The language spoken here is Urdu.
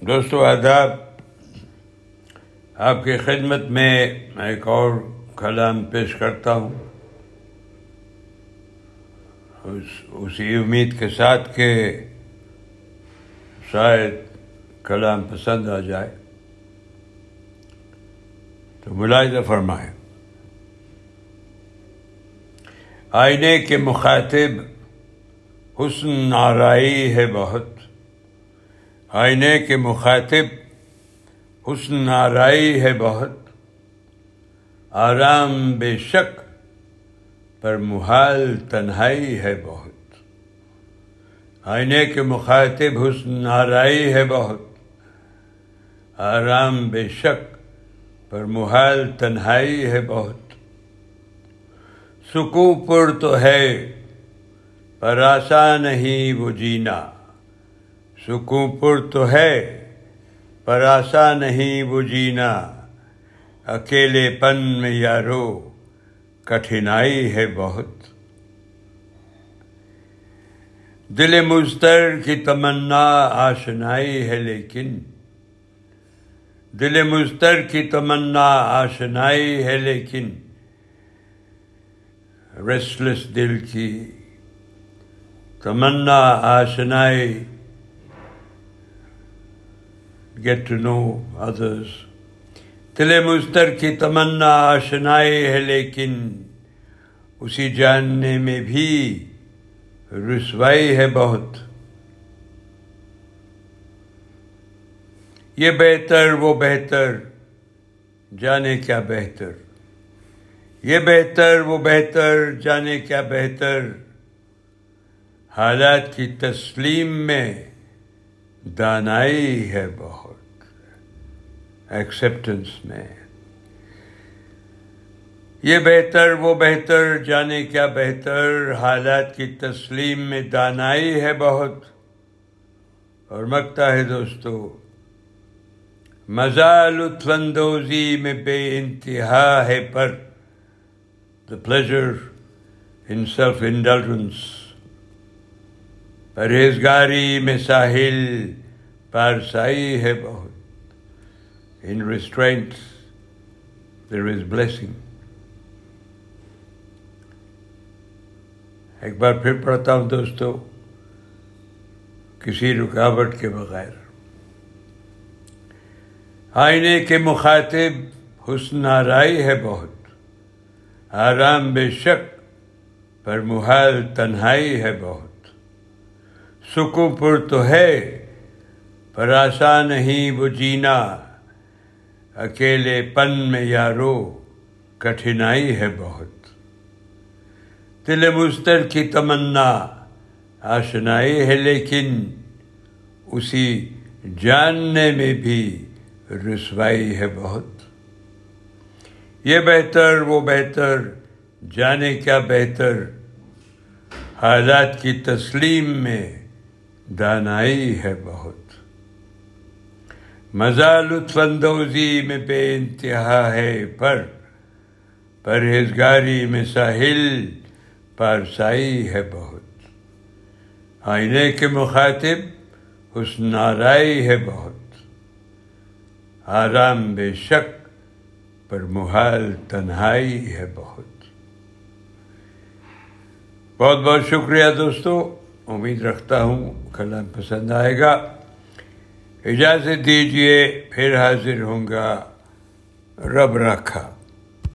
دوستو، آداب، آپ کی خدمت میں ایک اور کلام پیش کرتا ہوں۔ اس، اسی امید کے ساتھ کہ شاید کلام پسند آ جائے۔ تو ملاحظہ فرمائیں۔ آئینے کے مخاطب حسن آرائی ہے بہت۔ آئینے کے مخاطب، حسن آرائی ہے بہت۔ آرام بے شک، پر محال تنہائی ہے بہت۔ آئینے کے مخاطب، حسن آرائی ہے بہت۔ آرام بے شک، پر محال تنہائی ہے بہت۔ سکوں پر تو ہے، پر آسان نہیں وہ جینا۔ سکوں پر تو ہے، پر آسان نہیں وہ جینا اکیلے پن میں یارو، کٹھنائی ہے بہت۔ دل مستر کی تمنا، آشنائی ہے لیکن۔ دل مستر کی تمنا، آشنائی ہے لیکن۔ ریسٹلیس دل کی تمنا، آشنائی۔ گیٹ ٹو نو ادرس دل مستر کی تمنا آشنائی ہے لیکن اسی جاننے میں بھی رسوائی ہے بہت۔ یہ بہتر، وہ بہتر، جانے کیا بہتر۔ یہ بہتر، وہ بہتر، جانے کیا بہتر۔ حالات کی تسلیم میں دانائی ہے بہت۔ ایکسیپٹنس میں یہ بہتر، وہ بہتر، جانے کیا بہتر، حالات کی تسلیم میں دانائی ہے بہت اور مکتا ہے دوستو مزہ لطف اندوزی میں بے انتہا ہے، پر the pleasure in self-indulgence. پرہیزگاری میں ساحل پارسائی ہے بہت ان ریسٹرینٹ دیر از بلیسنگ ایک بار پھر پڑھتا ہوں دوستو، کسی رکاوٹ کے بغیر۔ آئینے کے مخاطب، حسن آرائی ہے بہت۔ آرام بے شک، پر محال تنہائی ہے بہت۔ سکوں پر تو ہے، پر آسان نہیں وہ جینا۔ اکیلے پن میں یارو، کٹھنائی ہے بہت۔ دل مستر کی تمنا، آشنائی ہے لیکن اسی جاننے میں بھی رسوائی ہے بہت۔ یہ بہتر، وہ بہتر، جانے کیا بہتر۔ حالات کی تسلیم میں دانائی ہے بہت۔ مزہ لطف اندوزی میں بے انتہا ہے، پر پرہیزگاری میں ساحل پارسائی ہے بہت۔ آئینے کے مخاطب حسن آرائی ہے بہت۔ آرام بے شک، پر محال تنہائی ہے بہت۔ بہت بہت شکریہ دوستو، امید رکھتا ہوں کلام پسند آئے گا۔ اجازت دیجیے پھر حاضر ہوں گا۔ رب رکھا۔